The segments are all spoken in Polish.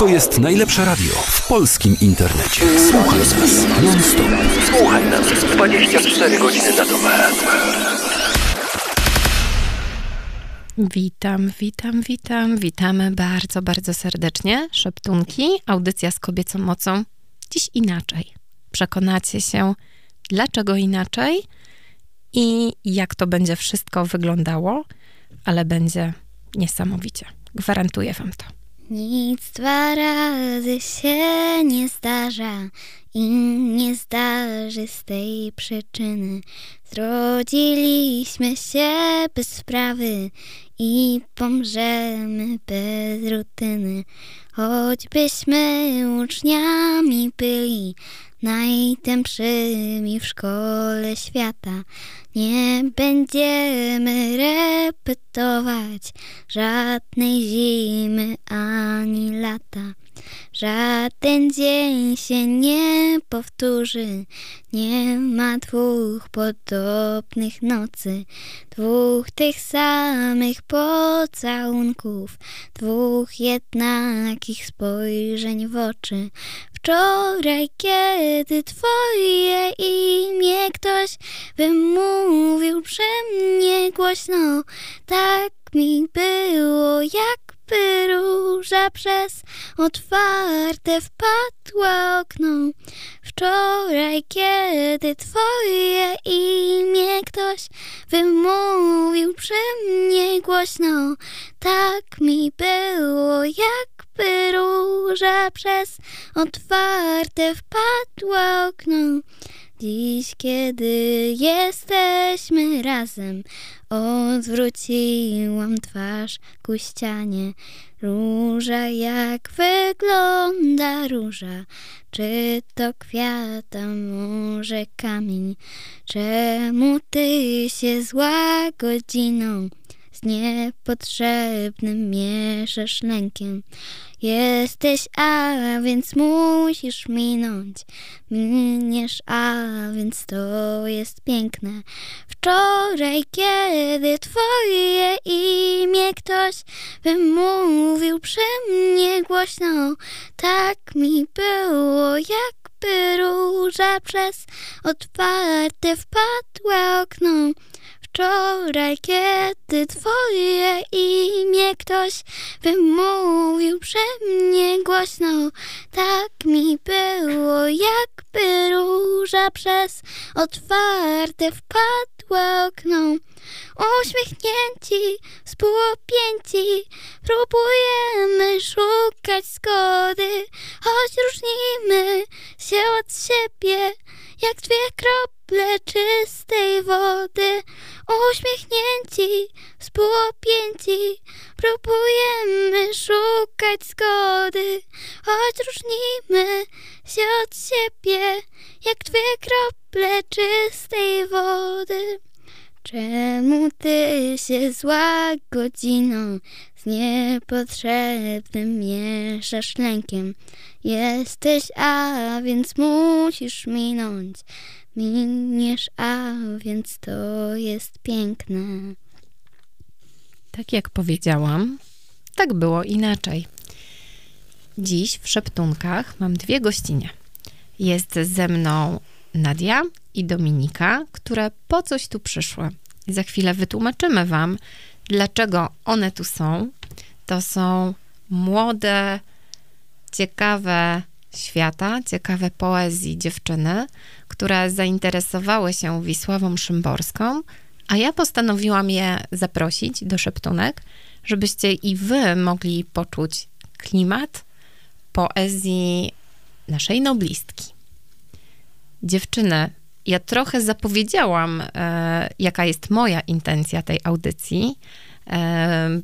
To jest najlepsze radio w polskim internecie. Słuchaj nas non-stop. Słuchaj nas 24 godziny na dobę. Witam, witam, witam, witamy bardzo, bardzo serdecznie. Szeptunki, audycja z kobiecą mocą. Dziś inaczej. Przekonacie się, dlaczego inaczej i jak to będzie wszystko wyglądało, ale będzie niesamowicie. Gwarantuję wam to. Nic dwa razy się nie zdarza i nie zdarzy z tej przyczyny. Zrodziliśmy się bez sprawy i pomrzemy bez rutyny. Choćbyśmy uczniami byli, najtępszymi w szkole świata. Nie będziemy repetować żadnej zimy ani lata. Żaden dzień się nie powtórzy, nie ma dwóch podobnych nocy, dwóch tych samych pocałunków, dwóch jednakich spojrzeń w oczy. Wczoraj, kiedy twoje imię ktoś wymówił przy mnie głośno, tak mi było jak by róża przez otwarte wpadła okno. Wczoraj, kiedy twoje imię ktoś wymówił przy mnie głośno, tak mi było, jakby róża przez otwarte wpadła okno. Dziś, kiedy jesteśmy razem, odwróciłam twarz ku ścianie. Róża, jak wygląda róża? Czy to kwiata, może kamień? Czemu ty się zła godziną? Niepotrzebnym mieszasz lękiem. Jesteś, a więc musisz minąć. Miniesz, a więc to jest piękne. Wczoraj, kiedy twoje imię ktoś wymówił przy mnie głośno, tak mi było, jakby róża przez otwarte wpadła okno. Wczoraj, kiedy twoje imię ktoś wymówił przy mnie głośno, tak mi było, jakby róża przez otwarte wpadła okno. Uśmiechnięci, spółopięci, próbujemy szukać zgody, choć różnimy się od siebie, jak dwie krople czystej wody. Uśmiechnięci, spółopięci, próbujemy szukać zgody, choć różnimy się od siebie, jak dwie krople czystej wody. Czemu ty się zła godziną z niepotrzebnym mieszasz lękiem? Jesteś, a więc musisz minąć. Miniesz, a więc to jest piękne. Tak jak powiedziałam, tak było inaczej. Dziś w Szeptunkach mam dwie gościnie. Jest ze mną Nadia i Dominika, które po coś tu przyszły. Za chwilę wytłumaczymy Wam, dlaczego one tu są. To są młode, ciekawe świata, ciekawe poezji dziewczyny, które zainteresowały się Wisławą Szymborską, a ja postanowiłam je zaprosić do szeptunek, żebyście i wy mogli poczuć klimat poezji naszej noblistki. Dziewczyny, ja trochę zapowiedziałam, e, jaka jest moja intencja tej audycji, e,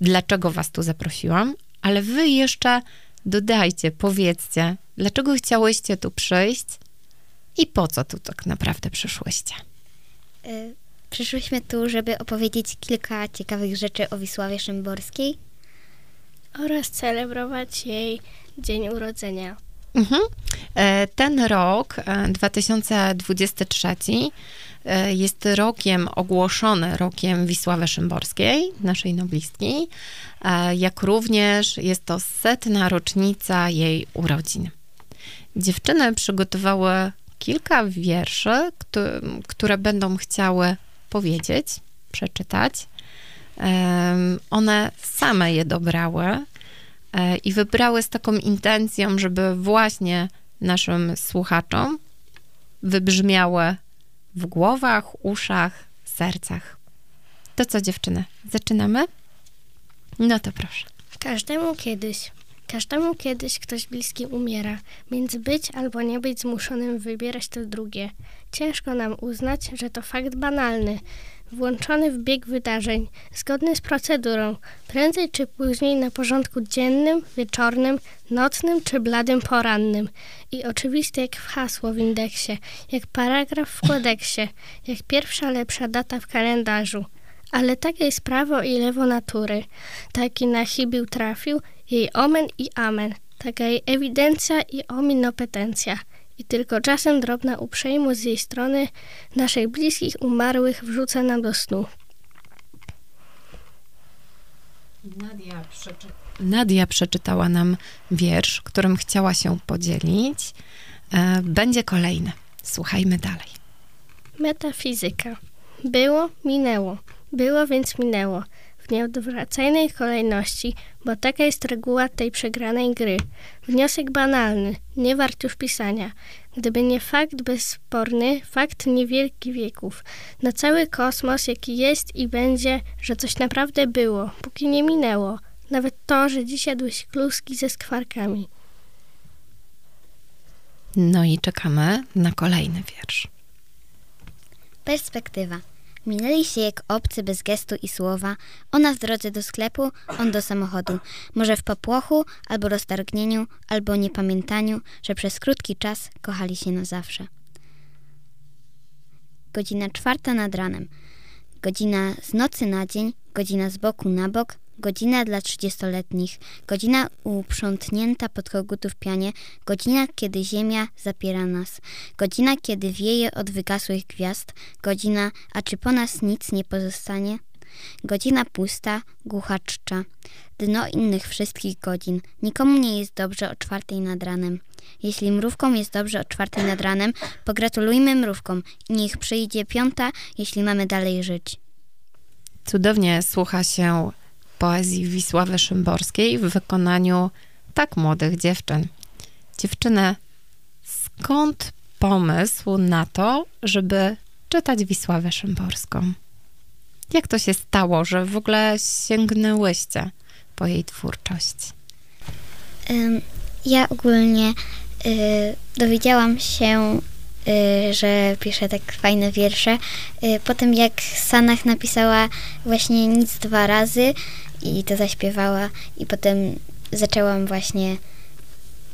dlaczego was tu zaprosiłam, ale wy jeszcze dodajcie, powiedzcie, dlaczego chciałyście tu przyjść i po co tu tak naprawdę przyszłyście. Y, przyszłyśmy tu, żeby opowiedzieć kilka ciekawych rzeczy o Wisławie Szymborskiej. oraz celebrować jej dzień urodzenia. Mhm. E, ten rok, e, 2023, e, jest rokiem ogłoszony rokiem Wisławy Szymborskiej, naszej noblistki, e, jak również jest to setna rocznica jej urodzin. Dziewczyny przygotowały kilka wierszy, któ- które będą chciały powiedzieć, przeczytać. One same je dobrały e, i wybrały z taką intencją, żeby właśnie naszym słuchaczom wybrzmiały w głowach, uszach, sercach. To co, dziewczyny, zaczynamy? No to proszę. Każdemu kiedyś, każdemu kiedyś ktoś bliski umiera. Między być albo nie być zmuszonym wybierać to drugie. Ciężko nam uznać, że to fakt banalny, włączony w bieg wydarzeń, zgodny z procedurą, prędzej czy później na porządku dziennym, wieczornym, nocnym czy bladym porannym. I oczywisty jak w hasło w indeksie, jak paragraf w kodeksie, jak pierwsza lepsza data w kalendarzu. Ale takie jest prawo i lewo natury. Taki na chybił trafił, jej omen i amen. Taka jej ewidencja i ominopetencja. I tylko czasem drobna uprzejmość z jej strony naszych bliskich umarłych wrzuca nam do snu. Nadia przeczytała nam wiersz, którym chciała się podzielić. E, Będzie kolejny. Słuchajmy dalej. Metafizyka. Było, minęło. Było, więc minęło. Nieodwracalnej kolejności, bo taka jest reguła tej przegranej gry. Wniosek banalny, nie wart już pisania. Gdyby nie fakt bezsporny, fakt niewielki wieków. Na cały kosmos, jaki jest i będzie, że coś naprawdę było, póki nie minęło. Nawet to, że dziś jadłeś kluski ze skwarkami. No i czekamy na kolejny wiersz. Perspektywa. Minęli się jak obcy bez gestu i słowa, ona w drodze do sklepu, on do samochodu. Może w popłochu, albo roztargnieniu, albo niepamiętaniu, że przez krótki czas kochali się na zawsze. Godzina czwarta nad ranem. Godzina z nocy na dzień, godzina z boku na bok, godzina dla trzydziestoletnich, godzina uprzątnięta pod kogutów pianie, godzina, kiedy ziemia zapiera nas, godzina, kiedy wieje od wygasłych gwiazd, godzina, a czy po nas nic nie pozostanie? Godzina pusta, głucha czcza. Dno innych wszystkich godzin. Nikomu nie jest dobrze o czwartej nad ranem. Jeśli mrówkom jest dobrze o czwartej nad ranem, pogratulujmy mrówkom i niech przyjdzie piąta, jeśli mamy dalej żyć. Cudownie słucha się poezji Wisławy Szymborskiej w wykonaniu tak młodych dziewczyn. Dziewczyny, skąd pomysł na to, żeby czytać Wisławę Szymborską? Jak to się stało, że w ogóle sięgnęłyście po jej twórczość? Ja ogólnie y, dowiedziałam się, że pisze tak fajne wiersze. Y, Potem jak Sanach napisała właśnie nic dwa razy i to zaśpiewała i potem zaczęłam właśnie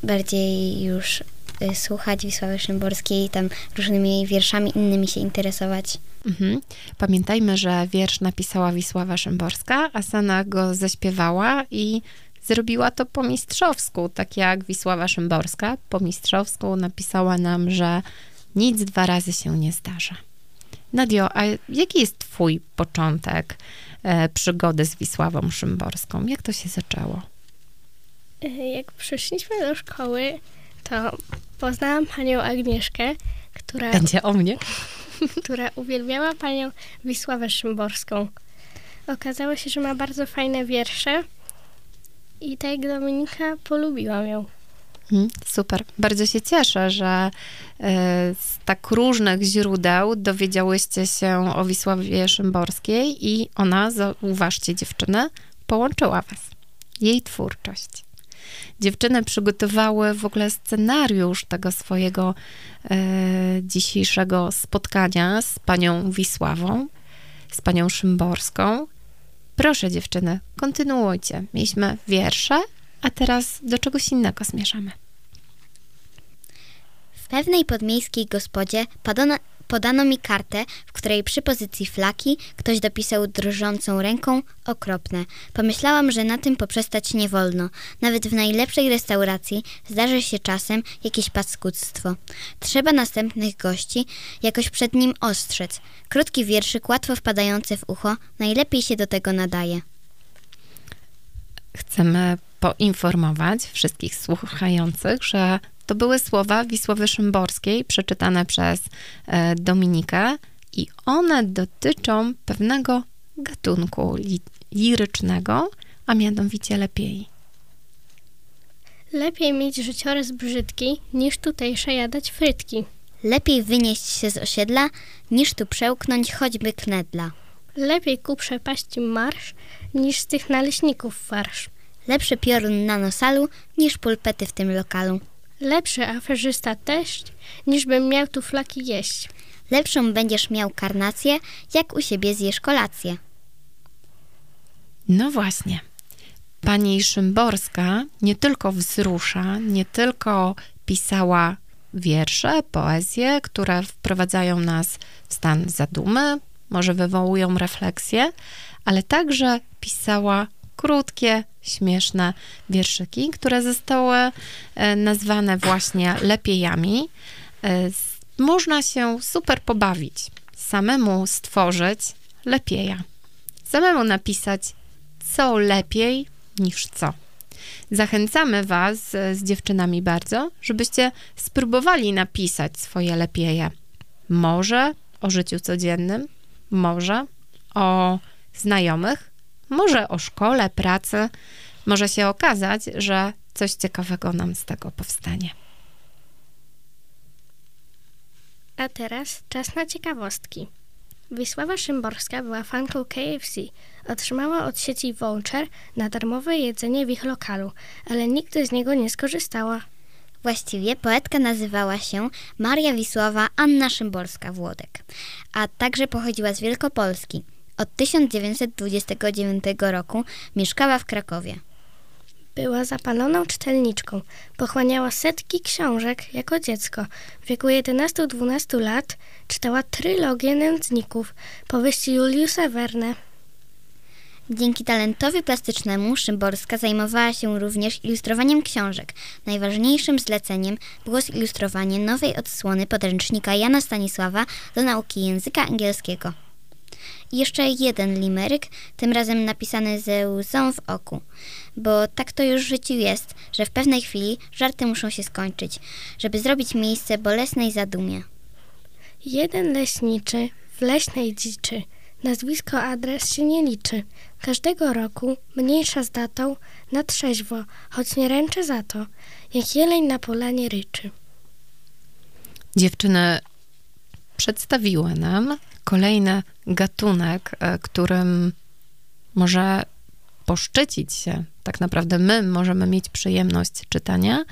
bardziej już y, słuchać Wisławy Szymborskiej tam różnymi jej wierszami innymi się interesować. Mhm. Pamiętajmy, że wiersz napisała Wisława Szymborska, a Sana go zaśpiewała i zrobiła to po mistrzowsku, tak jak Wisława Szymborska po mistrzowsku napisała nam, że nic dwa razy się nie zdarza. Nadio, a jaki jest twój początek e, przygody z Wisławą Szymborską? Jak to się zaczęło? Y, Jak przyszliśmy do szkoły, to poznałam panią Agnieszkę, która Będzie o mnie? która uwielbiała panią Wisławę Szymborską. Okazało się, że ma bardzo fajne wiersze i tak jak Dominika polubiłam ją. Mhm, Super. Bardzo się cieszę, że e, z tak różnych źródeł dowiedziałyście się o Wisławie Szymborskiej i ona, zauważcie dziewczyny, połączyła was. Jej twórczość. Dziewczyny przygotowały w ogóle scenariusz tego swojego e, dzisiejszego spotkania z panią Wisławą, z panią Szymborską. Proszę dziewczyny, kontynuujcie. Mieliśmy wiersze, a teraz do czegoś innego zmierzamy. W pewnej podmiejskiej gospodzie Podano mi kartę, w której przy pozycji flaki ktoś dopisał drżącą ręką okropne. Pomyślałam, że na tym poprzestać nie wolno. Nawet w najlepszej restauracji zdarzy się czasem jakieś paskudztwo. Trzeba następnych gości jakoś przed nim ostrzec. Krótki wierszyk, łatwo wpadający w ucho, najlepiej się do tego nadaje. Chcemy poinformować wszystkich słuchających, że to były słowa Wisławy Szymborskiej przeczytane przez e, Dominikę i one dotyczą pewnego gatunku li lirycznego, a mianowicie lepiej. Lepiej mieć życiorys brzydki, niż tutejsze jadać frytki. Lepiej wynieść się z osiedla, niż tu przełknąć choćby knedla. Lepiej ku przepaści marsz, niż z tych naleśników farsz. Lepszy piorun na nosalu, niż pulpety w tym lokalu. Lepszy aferzysta teść, niż bym miał tu flaki jeść. Lepszą będziesz miał karnację, jak u siebie zjesz kolację. No właśnie. Pani Szymborska nie tylko wzrusza, nie tylko pisała wiersze, poezje, które wprowadzają nas w stan zadumy, może wywołują refleksję, ale także pisała krótkie, śmieszne wierszyki, które zostały e, nazwane właśnie lepiejami. E, można się super pobawić, samemu stworzyć lepieja, samemu napisać co lepiej niż co. Zachęcamy Was e, z dziewczynami bardzo, żebyście spróbowali napisać swoje lepieje. Może o życiu codziennym, może o znajomych, może o szkole, pracy. Może się okazać, że coś ciekawego nam z tego powstanie. A teraz czas na ciekawostki. Wisława Szymborska była fanką KFC. Otrzymała od sieci voucher na darmowe jedzenie w ich lokalu, ale nigdy z niego nie skorzystała. Właściwie poetka nazywała się Maria Wisława Anna Szymborska-Włodek, a także pochodziła z Wielkopolski. Od 1929 roku mieszkała w Krakowie. Była zapaloną czytelniczką. Pochłaniała setki książek jako dziecko. W wieku 11-12 lat czytała trylogię nędzników, powieści Juliusa Verne. Dzięki talentowi plastycznemu Szymborska zajmowała się również ilustrowaniem książek. Najważniejszym zleceniem było zilustrowanie nowej odsłony podręcznika Jana Stanisława do nauki języka angielskiego. Jeszcze jeden limeryk, tym razem napisany ze łzą w oku. Bo tak to już w życiu jest, że w pewnej chwili żarty muszą się skończyć, żeby zrobić miejsce bolesnej zadumie. Jeden leśniczy w leśnej dziczy. Nazwisko, adres się nie liczy. Każdego roku mniejsza z datą na trzeźwo, choć nie ręczy za to, jak jeleń na polanie ryczy. Dziewczyny przedstawiły nam kolejny gatunek, e, którym może poszczycić się, tak naprawdę my możemy mieć przyjemność czytania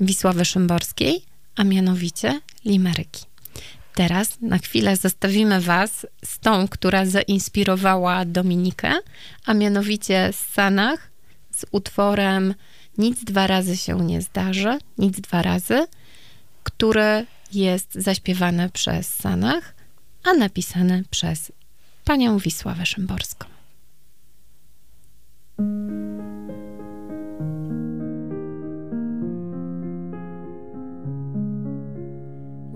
Wisławy Szymborskiej, a mianowicie limeryki. Teraz na chwilę zostawimy Was z tą, która zainspirowała Dominikę, a mianowicie z Sanach z utworem Nic dwa razy się nie zdarzy, nic dwa razy, który jest zaśpiewany przez Sanach, a napisany przez panią Wisławę Szymborską.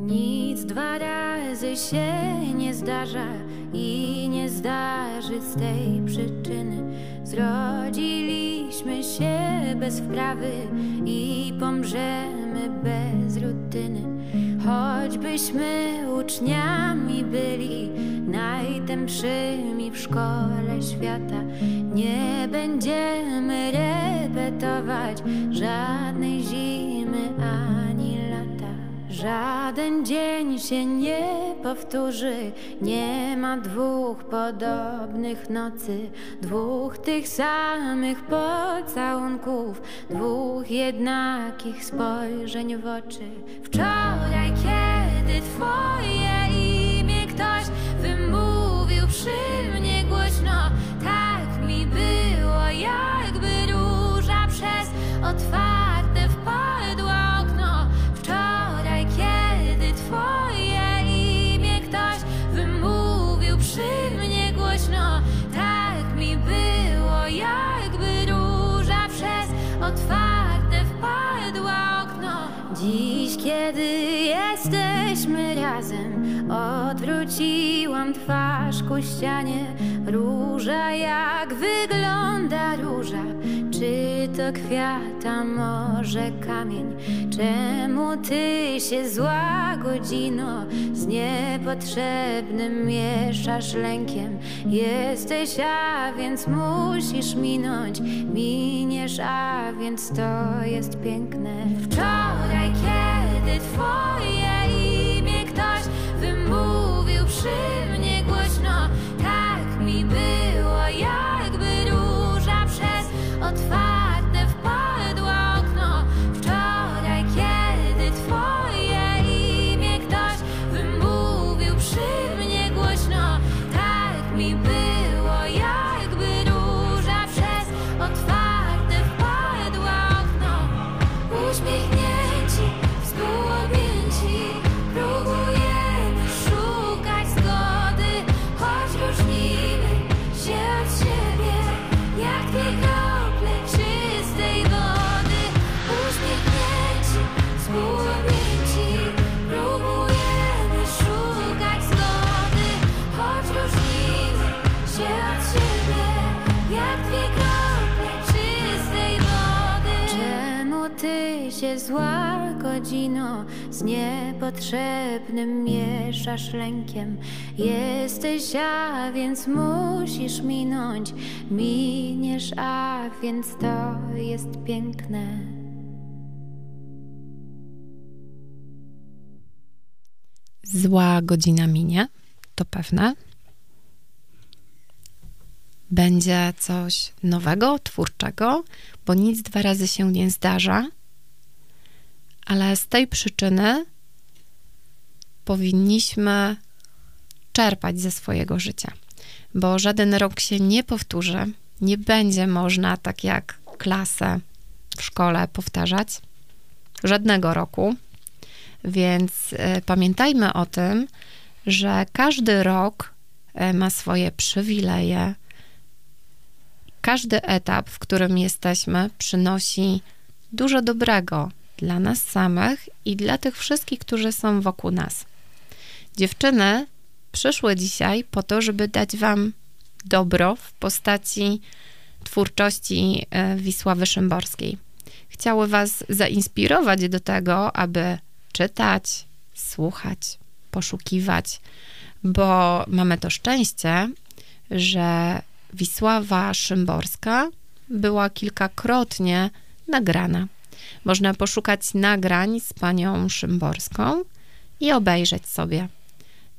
Nic dwa razy się nie zdarza i nie zdarzy z tej przyczyny. Zrodziliśmy się bez wprawy i pomrzemy bez rutyny. Choćbyśmy uczniami byli najtępszymi w szkole świata, nie będziemy repetować żadnej zimy. Żaden dzień się nie powtórzy, nie ma dwóch podobnych nocy, dwóch tych samych pocałunków, dwóch jednakich spojrzeń w oczy. Wczoraj, kiedy twoje imię ktoś wymówił przy mnie głośno, tak mi było, jakby róża przez otwarte otwarte wpadła okno. Dziś, kiedy jesteśmy razem, odwróciłam twarz ku ścianie. Róża, jak wygląda róża? Czy to kwiat, a może kamień? Czemu ty się zła godzino z niepotrzebnym mieszasz lękiem? Jesteś, a więc musisz minąć, miniesz, a więc to jest piękne. Wczoraj, kiedy twoje imię ktoś wymówił przy przez zła godzino z niepotrzebnym mieszasz lękiem? Jesteś, a więc musisz minąć, miniesz, a więc to jest piękne. Zła godzina minie, to pewne. Będzie coś nowego, twórczego, bo nic dwa razy się nie zdarza, ale z tej przyczyny powinniśmy czerpać ze swojego życia, bo żaden rok się nie powtórzy, nie będzie można tak jak klasę w szkole powtarzać żadnego roku. Więc e, pamiętajmy o tym, że każdy rok e, ma swoje przywileje. Każdy etap, w którym jesteśmy, przynosi dużo dobrego dla nas samych i dla tych wszystkich, którzy są wokół nas. Dziewczyny przyszły dzisiaj po to, żeby dać Wam dobro w postaci twórczości e, Wisławy Szymborskiej. Chciały Was zainspirować do tego, aby czytać, słuchać, poszukiwać, bo mamy to szczęście, że Wisława Szymborska była kilkakrotnie nagrana. Można poszukać nagrań z panią Szymborską i obejrzeć sobie.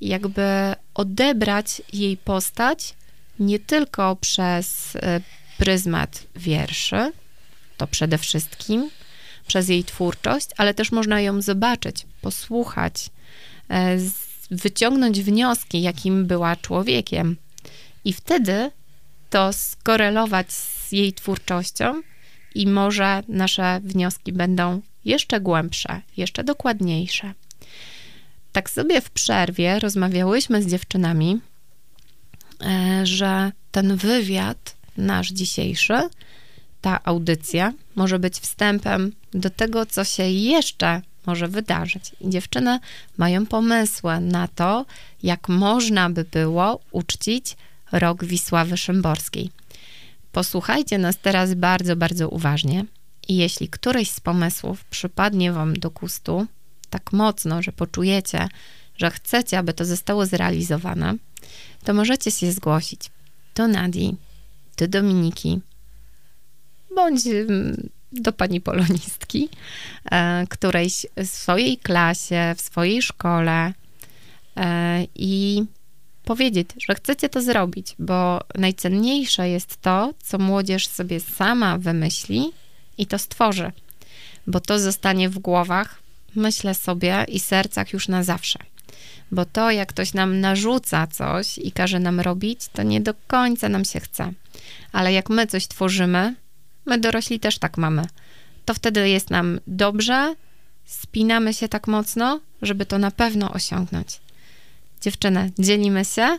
Jakby odebrać jej postać nie tylko przez e, pryzmat wierszy, to przede wszystkim, przez jej twórczość, ale też można ją zobaczyć, posłuchać, e, wyciągnąć wnioski, jakim była człowiekiem. I wtedy to skorelować z jej twórczością i może nasze wnioski będą jeszcze głębsze, jeszcze dokładniejsze. Tak sobie w przerwie rozmawiałyśmy z dziewczynami, e, że ten wywiad nasz dzisiejszy, ta audycja może być wstępem do tego, co się jeszcze może wydarzyć. I dziewczyny mają pomysły na to, jak można by było uczcić rok Wisławy Szymborskiej. Posłuchajcie nas teraz bardzo, bardzo uważnie i jeśli któryś z pomysłów przypadnie Wam do gustu tak mocno, że poczujecie, że chcecie, aby to zostało zrealizowane, to możecie się zgłosić do Nadii, do Dominiki, bądź mm, do pani polonistki, e, którejś w swojej klasie, w swojej szkole e, i powiedzieć, że chcecie to zrobić, bo najcenniejsze jest to, co młodzież sobie sama wymyśli i to stworzy, bo to zostanie w głowach, myślę sobie, i sercach już na zawsze. Bo to, jak ktoś nam narzuca coś i każe nam robić, to nie do końca nam się chce. Ale jak my coś tworzymy, my dorośli też tak mamy, to wtedy jest nam dobrze, spinamy się tak mocno, żeby to na pewno osiągnąć. Dziewczyny, dzielimy się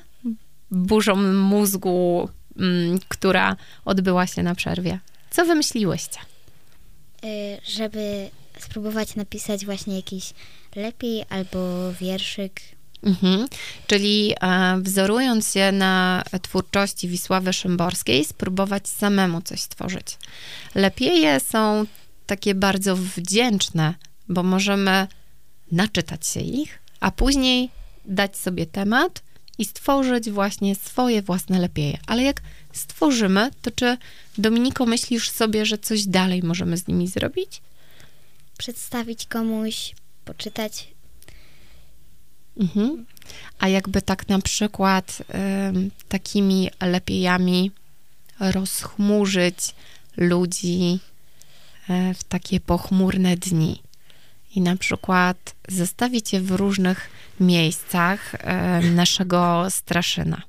burzą mózgu, mm, która odbyła się na przerwie. Co wymyśliłyście? Y, żeby spróbować napisać właśnie jakiś lepiej albo wierszyk. Mhm. Czyli e, wzorując się na twórczości Wisławy Szymborskiej, spróbować samemu coś stworzyć. Lepieje są takie bardzo wdzięczne, bo możemy naczytać się ich, a później dać sobie temat i stworzyć właśnie swoje własne lepieje. Ale jak stworzymy, to czy Dominiko myślisz sobie, że coś dalej możemy z nimi zrobić? Przedstawić komuś, poczytać. Mhm. A jakby tak na przykład ym, takimi lepiejami rozchmurzyć ludzi y, w takie pochmurne dni i na przykład zostawić je w różnych miejscach y, naszego straszyna.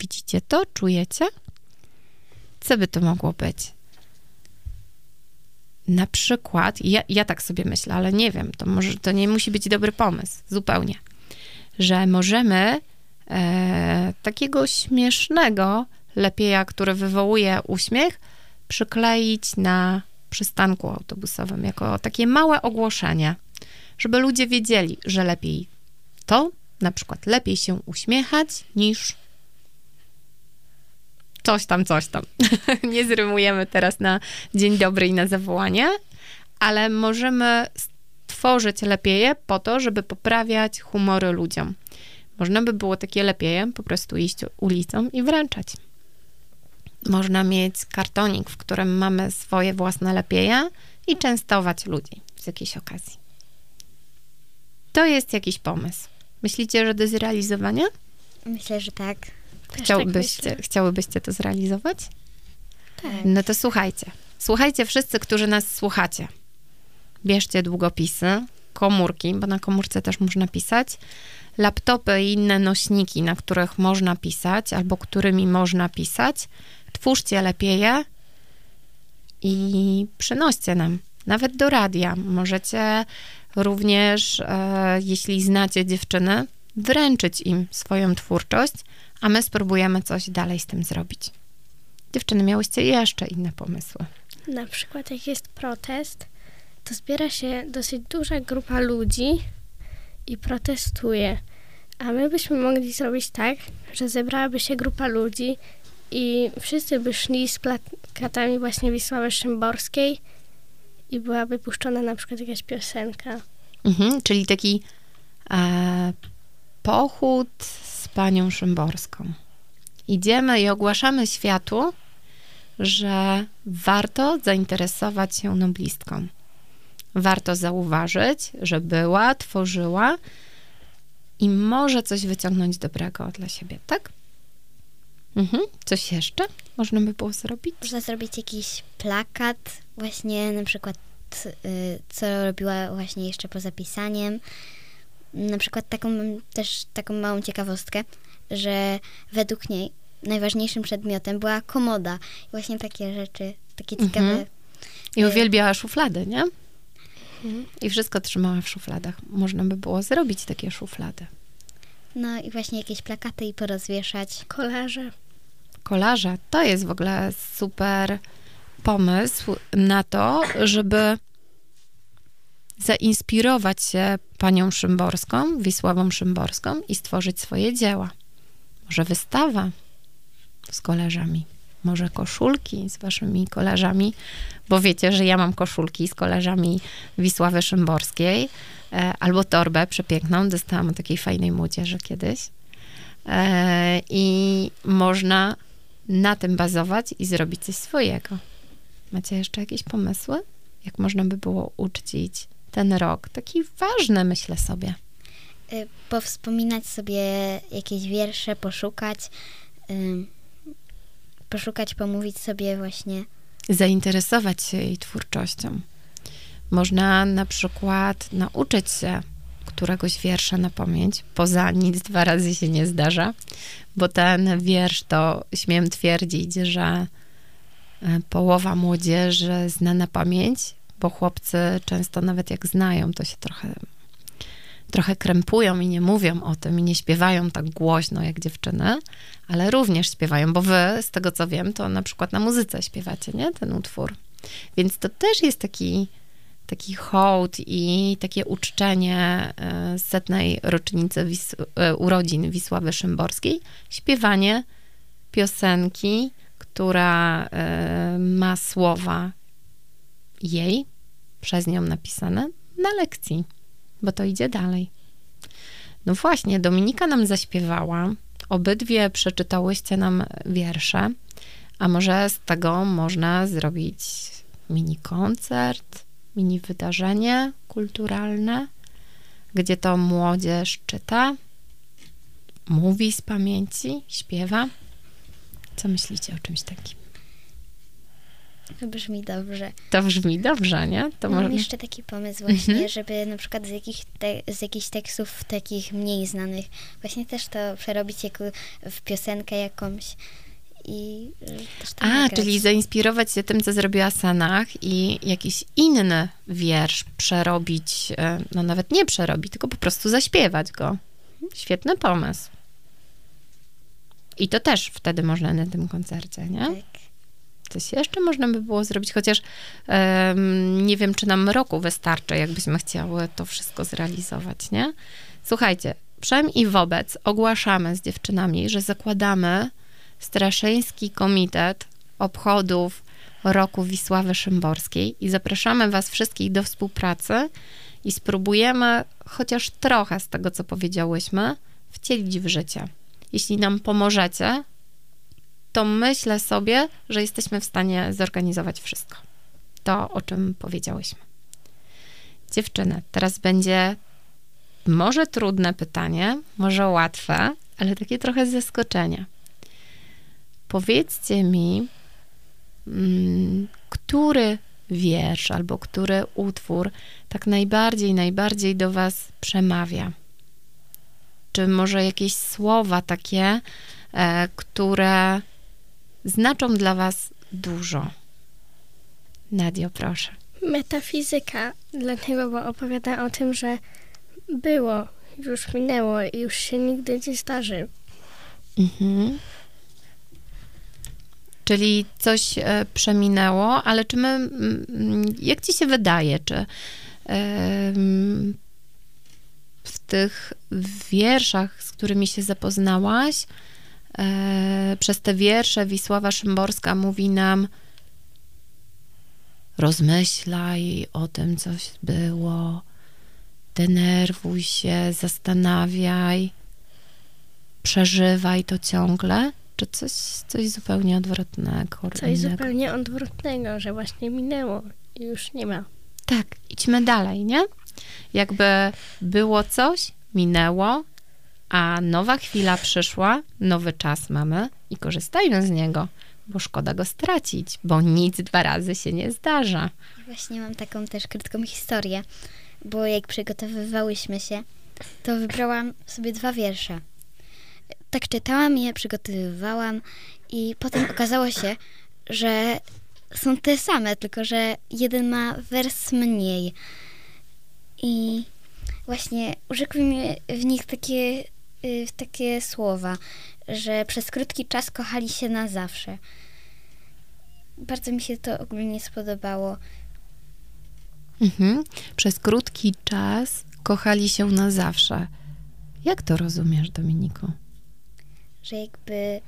Widzicie to? Czujecie? Co by to mogło być? Na przykład, ja, ja tak sobie myślę, ale nie wiem, to może to nie musi być dobry pomysł, zupełnie, że możemy e, takiego śmiesznego lepieja, który wywołuje uśmiech, przykleić na przystanku autobusowym jako takie małe ogłoszenie, żeby ludzie wiedzieli, że lepiej to, na przykład lepiej się uśmiechać niż coś tam, coś tam. Nie zrymujemy teraz na dzień dobry i na zawołanie, ale możemy stworzyć lepieje po to, żeby poprawiać humory ludziom. Można by było takie lepieje po prostu iść ulicą i wręczać. Można mieć kartonik, w którym mamy swoje własne lepieje i częstować ludzi z jakiejś okazji. To jest jakiś pomysł. Myślicie, że do zrealizowania? Myślę, że tak. Chciałbyście, tak chciałybyście to zrealizować? Tak. No to słuchajcie. Słuchajcie wszyscy, którzy nas słuchacie. Bierzcie długopisy, komórki, bo na komórce też można pisać, laptopy i inne nośniki, na których można pisać albo którymi można pisać. Twórzcie lepieje i przynoście nam. Nawet do radia. Możecie również, e, jeśli znacie dziewczyny, wręczyć im swoją twórczość, a my spróbujemy coś dalej z tym zrobić. Dziewczyny, miałyście jeszcze inne pomysły. Na przykład jak jest protest, to zbiera się dosyć duża grupa ludzi i protestuje. A my byśmy mogli zrobić tak, że zebrałaby się grupa ludzi i wszyscy by szli z plakatami właśnie Wisławy Szymborskiej i byłaby puszczona na przykład jakaś piosenka. Mhm, czyli taki e, pochód z panią Szymborską. Idziemy i ogłaszamy światu, że warto zainteresować się noblistką. Warto zauważyć, że była, tworzyła i może coś wyciągnąć dobrego dla siebie, tak? Mhm. Coś jeszcze można by było zrobić? Można zrobić jakiś plakat, właśnie na przykład y, co robiła właśnie jeszcze poza pisaniem. Na przykład taką też taką małą ciekawostkę, że według niej najważniejszym przedmiotem była komoda. I właśnie takie rzeczy, takie ciekawe. Mhm. I uwielbiała szuflady, nie? I wszystko trzymała w szufladach. Można by było zrobić takie szuflady. No i właśnie jakieś plakaty i porozwieszać. Kolarze. Kolarze to jest w ogóle super pomysł na to, żeby zainspirować się panią Szymborską, Wisławą Szymborską i stworzyć swoje dzieła. Może wystawa z kolarzami, może koszulki z waszymi kolarzami, bo wiecie, że ja mam koszulki z kolarzami Wisławy Szymborskiej, e, albo torbę przepiękną, dostałam takiej fajnej młodzieży kiedyś. E, I można na tym bazować i zrobić coś swojego. Macie jeszcze jakieś pomysły? Jak można by było uczcić ten rok? Taki ważny, myślę sobie. Y, powspominać sobie jakieś wiersze, poszukać. Poszukać, pomówić sobie właśnie. Zainteresować się jej twórczością. Można na przykład nauczyć się któregoś wiersza na pamięć. Poza nic dwa razy się nie zdarza, bo ten wiersz to śmiem twierdzić, że e, połowa młodzieży zna na pamięć, bo chłopcy często nawet jak znają, to się trochę, trochę krępują i nie mówią o tym i nie śpiewają tak głośno jak dziewczyny, ale również śpiewają, bo wy, z tego co wiem, to na przykład na muzyce śpiewacie, nie? Ten utwór. Więc to też jest taki, taki hołd i takie uczczenie e, setnej rocznicy Wis e, urodzin Wisławy Szymborskiej, śpiewanie piosenki, która e, ma słowa jej, przez nią napisane, na lekcji, bo to idzie dalej. No właśnie, Dominika nam zaśpiewała, obydwie przeczytałyście nam wiersze, a może z tego można zrobić mini koncert, mini wydarzenie kulturalne, gdzie to młodzież czyta, mówi z pamięci, śpiewa. Co myślicie o czymś takim? Brzmi dobrze. To brzmi dobrze, nie? To Mam może... jeszcze taki pomysł właśnie, Mhm. żeby na przykład z, jakich te, z jakichś tekstów takich mniej znanych właśnie też to przerobić jako w piosenkę jakąś i y, też to A, nagrać. czyli zainspirować się tym, co zrobiła Sanach i jakiś inny wiersz przerobić, e, no nawet nie przerobić, tylko po prostu zaśpiewać go. Świetny pomysł. I to też wtedy można na tym koncercie, nie? Tak. Coś jeszcze można by było zrobić, chociaż em, nie wiem, czy nam roku wystarczy, jakbyśmy chciały to wszystko zrealizować, nie? Słuchajcie, przem i wobec ogłaszamy z dziewczynami, że zakładamy Straszyński Komitet Obchodów Roku Wisławy Szymborskiej i zapraszamy Was wszystkich do współpracy i spróbujemy chociaż trochę z tego, co powiedziałyśmy, wcielić w życie. Jeśli nam pomożecie, to myślę sobie, że jesteśmy w stanie zorganizować wszystko. To, o czym powiedziałyśmy. Dziewczyny, teraz będzie może trudne pytanie, może łatwe, ale takie trochę z zaskoczenia. Powiedzcie mi, mm, który wiersz albo który utwór tak najbardziej, najbardziej do Was przemawia? Czy może jakieś słowa takie, e, które znaczą dla Was dużo? Nadio, proszę. Metafizyka, dlatego, bo opowiada o tym, że było, już minęło i już się nigdy nie zdarzy. Mhm. Czyli coś e, przeminęło, ale czy my, mm, jak ci się wydaje, czy em, w tych wierszach, z którymi się zapoznałaś, e, przez te wiersze Wisława Szymborska mówi nam rozmyślaj o tym, coś było, denerwuj się, zastanawiaj, przeżywaj to ciągle, czy coś, coś zupełnie odwrotnego? Coś innego? zupełnie odwrotnego, że właśnie minęło i już nie ma. Tak, idźmy dalej, nie? Jakby było coś, minęło, a nowa chwila przyszła, nowy czas mamy i korzystajmy z niego, bo szkoda go stracić, bo nic dwa razy się nie zdarza. Właśnie mam taką też krótką historię, bo jak przygotowywałyśmy się, to wybrałam sobie dwa wiersze. Tak czytałam je, przygotowywałam i potem okazało się, że są te same, tylko że jeden ma wers mniej. I właśnie urzekły mnie w nich takie, y, takie słowa, że przez krótki czas kochali się na zawsze. Bardzo mi się to ogólnie spodobało. Mhm. Przez krótki czas kochali się na zawsze. Jak to rozumiesz, Dominiku? że jakby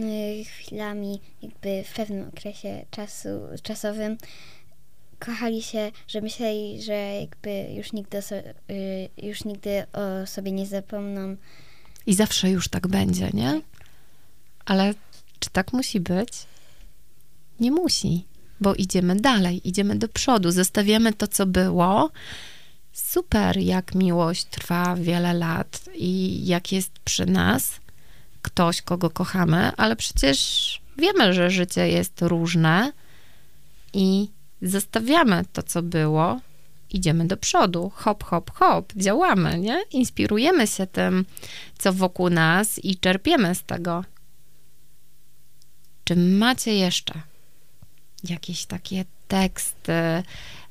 y, chwilami, jakby w pewnym okresie czasu, czasowym kochali się, że myśleli, że jakby już nigdy, y, już nigdy o sobie nie zapomną. I zawsze już tak będzie, nie? Ale czy tak musi być? Nie musi, bo idziemy dalej, idziemy do przodu, zostawiamy to, co było. Super, jak miłość trwa wiele lat i jak jest przy nas ktoś, kogo kochamy, ale przecież wiemy, że życie jest różne i zostawiamy to, co było, idziemy do przodu. Hop, hop, hop, działamy, nie? Inspirujemy się tym, co wokół nas i czerpiemy z tego. Czy macie jeszcze jakieś takie teksty,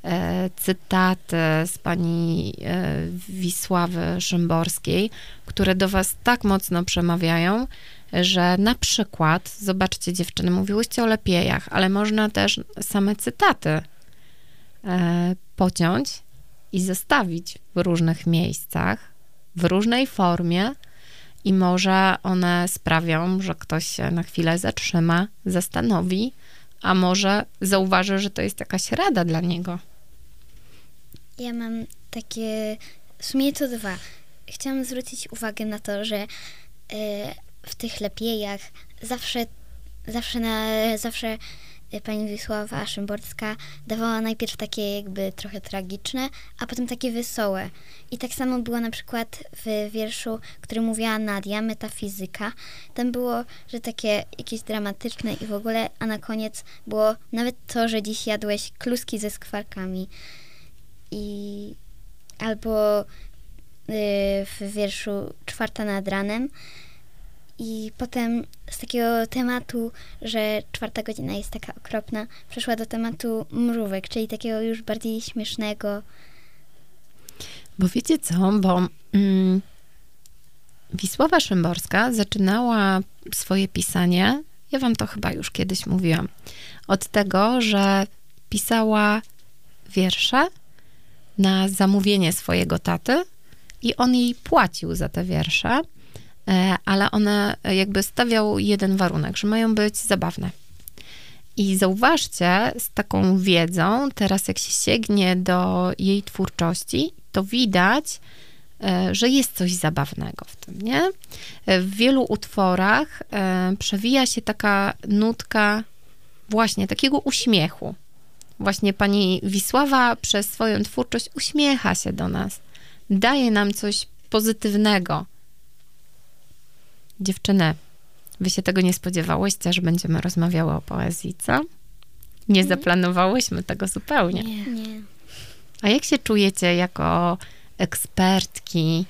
e, cytaty z pani e, Wisławy Szymborskiej, które do was tak mocno przemawiają, że na przykład, zobaczcie dziewczyny, mówiłyście o lepiejach, ale można też same cytaty e, pociąć i zostawić w różnych miejscach, w różnej formie i może one sprawią, że ktoś się na chwilę zatrzyma, zastanowi, a może zauważy, że to jest jakaś rada dla niego. Ja mam takie, w sumie to dwa. Chciałam zwrócić uwagę na to, że e, w tych lepiejach zawsze, zawsze, na, zawsze pani Wisława Szymborska dawała najpierw takie jakby trochę tragiczne, a potem takie wesołe. I tak samo było na przykład w wierszu, który mówiła Nadia, metafizyka. Tam było, że takie jakieś dramatyczne i w ogóle, a na koniec było nawet to, że dziś jadłeś kluski ze skwarkami. I albo y, w wierszu Czwarta nad ranem, i potem z takiego tematu, że czwarta godzina jest taka okropna, przeszła do tematu mrówek, czyli takiego już bardziej śmiesznego. Bo wiecie co, bo mm, Wisława Szymborska zaczynała swoje pisanie, ja wam to chyba już kiedyś mówiłam, od tego, że pisała wiersze na zamówienie swojego taty i on jej płacił za te wiersze. E, ale one jakby stawiał jeden warunek, że mają być zabawne. I zauważcie, z taką wiedzą, teraz jak się sięgnie do jej twórczości, to widać, e, że jest coś zabawnego w tym, nie? E, w wielu utworach przewija się taka nutka właśnie takiego uśmiechu. Właśnie pani Wisława przez swoją twórczość uśmiecha się do nas, daje nam coś pozytywnego, Dziewczyny, wy się tego nie spodziewałyście, że będziemy rozmawiały o poezji, co? Nie zaplanowałyśmy tego zupełnie. Nie. nie. A jak się czujecie jako ekspertki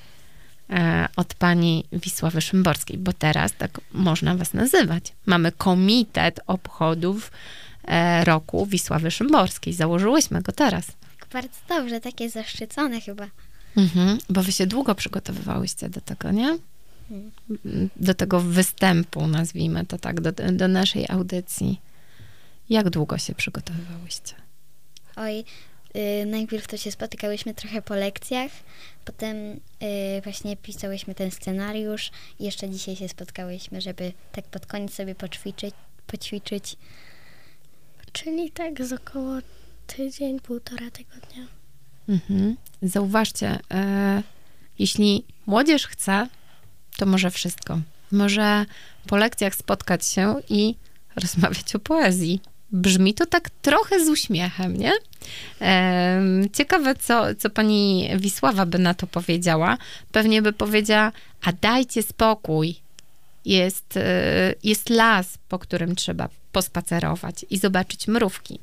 e, od pani Wisławy Szymborskiej? Bo teraz tak można was nazywać. Mamy komitet obchodów e, roku Wisławy Szymborskiej. Założyłyśmy go teraz. Bardzo dobrze, takie zaszczycone chyba. Mhm, bo wy się długo przygotowywałyście do tego, nie? Do tego występu, nazwijmy to tak, do, do naszej audycji. Jak długo się przygotowywałyście? Oj, y, najpierw to się spotykałyśmy trochę po lekcjach, potem y, właśnie pisałyśmy ten scenariusz i jeszcze dzisiaj się spotkałyśmy, żeby tak pod koniec sobie poćwiczyć. poćwiczyć. Czyli tak z około tydzień, półtora tygodnia. Mhm. Zauważcie, e, jeśli młodzież chce, to może wszystko. Może po lekcjach spotkać się i rozmawiać o poezji. Brzmi to tak trochę z uśmiechem, nie? Ciekawe, co, co pani Wisława by na to powiedziała. Pewnie by powiedziała, a dajcie spokój. Jest, e, jest las, po którym trzeba pospacerować i zobaczyć mrówki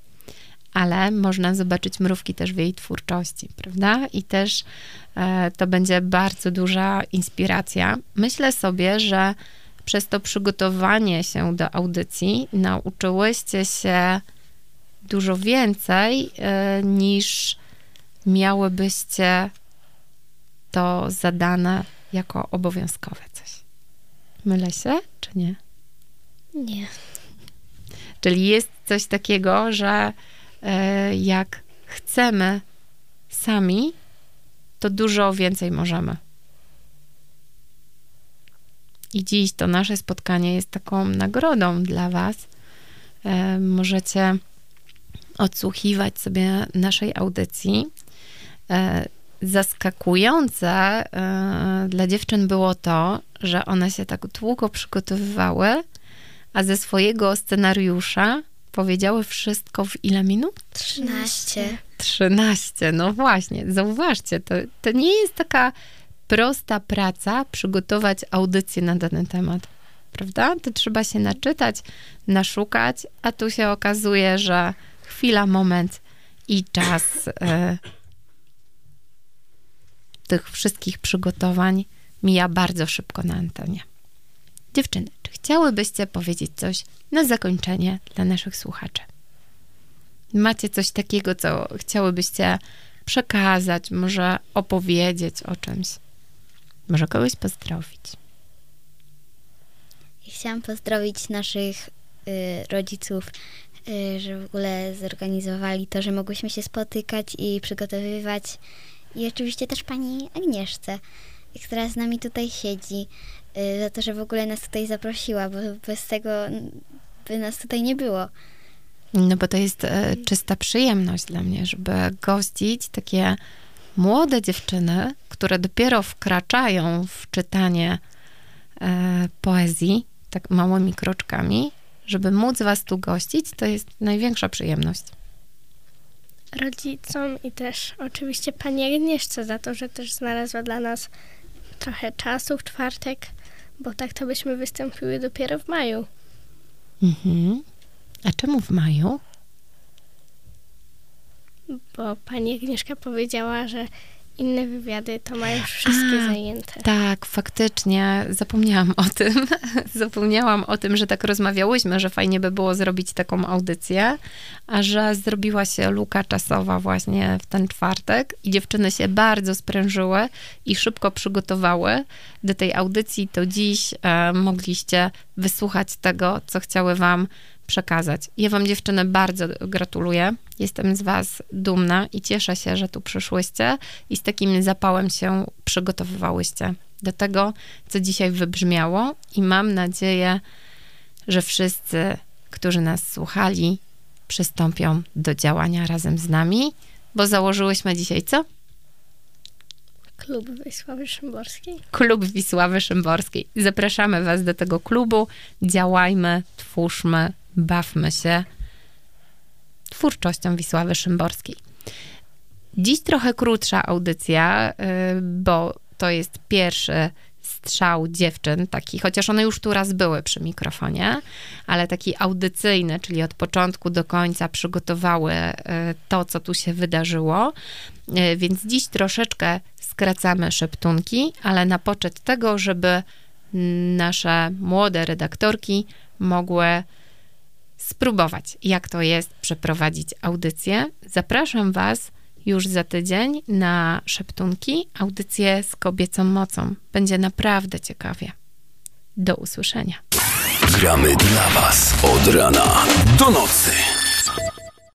ale można zobaczyć mrówki też w jej twórczości, prawda? I też e, to będzie bardzo duża inspiracja. Myślę sobie, że przez to przygotowanie się do audycji nauczyłyście się dużo więcej e, niż miałybyście to zadane jako obowiązkowe coś. Mylę się, czy nie? Nie. Czyli jest coś takiego, że jak chcemy sami, to dużo więcej możemy. I dziś to nasze spotkanie jest taką nagrodą dla Was. E, możecie odsłuchiwać sobie naszej audycji. E, zaskakujące dla dziewczyn było to, że one się tak długo przygotowywały, a ze swojego scenariusza powiedziały wszystko w ile minut? 13. 13, no właśnie. Zauważcie, to, to nie jest taka prosta praca przygotować audycję na dany temat. Prawda? To trzeba się naczytać, naszukać, a tu się okazuje, że chwila, moment i czas e, tych wszystkich przygotowań mija bardzo szybko na antenie. Dziewczyny, czy chciałybyście powiedzieć coś na zakończenie dla naszych słuchaczy? Macie coś takiego, co chciałybyście przekazać, może opowiedzieć o czymś? Może kogoś pozdrowić? Chciałam pozdrowić naszych y, rodziców, y, że w ogóle zorganizowali to, że mogłyśmy się spotykać i przygotowywać. I oczywiście też pani Agnieszce, która z nami tutaj siedzi, za to, że w ogóle nas tutaj zaprosiła, bo bez tego by nas tutaj nie było. No bo to jest e, czysta przyjemność dla mnie, żeby gościć takie młode dziewczyny, które dopiero wkraczają w czytanie e, poezji, tak małymi kroczkami, żeby móc was tu gościć, to jest największa przyjemność. Rodzicom i też oczywiście pani Agnieszce za to, że też znalazła dla nas trochę czasu w czwartek, bo tak to byśmy wystąpiły dopiero w maju. Mhm. A czemu w maju? Bo pani Agnieszka powiedziała, że inne wywiady to mają już wszystkie A, zajęte. Tak, faktycznie zapomniałam o tym. Zapomniałam o tym, że tak rozmawiałyśmy, że fajnie by było zrobić taką audycję, a że zrobiła się luka czasowa właśnie w ten czwartek i dziewczyny się bardzo sprężyły i szybko przygotowały do tej audycji, to dziś e, mogliście wysłuchać tego, co chciały wam przekazać. Ja wam dziewczyny bardzo gratuluję. Jestem z was dumna i cieszę się, że tu przyszłyście i z takim zapałem się przygotowywałyście do tego, co dzisiaj wybrzmiało i mam nadzieję, że wszyscy, którzy nas słuchali, przystąpią do działania razem z nami, bo założyłyśmy dzisiaj co? Klub Wisławy Szymborskiej. Klub Wisławy Szymborskiej. Zapraszamy Was do tego klubu. Działajmy, twórzmy, bawmy się twórczością Wisławy Szymborskiej. Dziś trochę krótsza audycja, y, bo to jest pierwszy strzał dziewczyn, taki, chociaż one już tu raz były przy mikrofonie, ale taki audycyjny, czyli od początku do końca przygotowały y, to, co tu się wydarzyło. Y, więc dziś troszeczkę skracamy szeptunki, ale na poczet tego, żeby nasze młode redaktorki mogły spróbować, jak to jest przeprowadzić audycję. Zapraszam Was już za tydzień na Szeptunki, audycję z kobiecą mocą. Będzie naprawdę ciekawie. Do usłyszenia. Gramy dla Was od rana do nocy.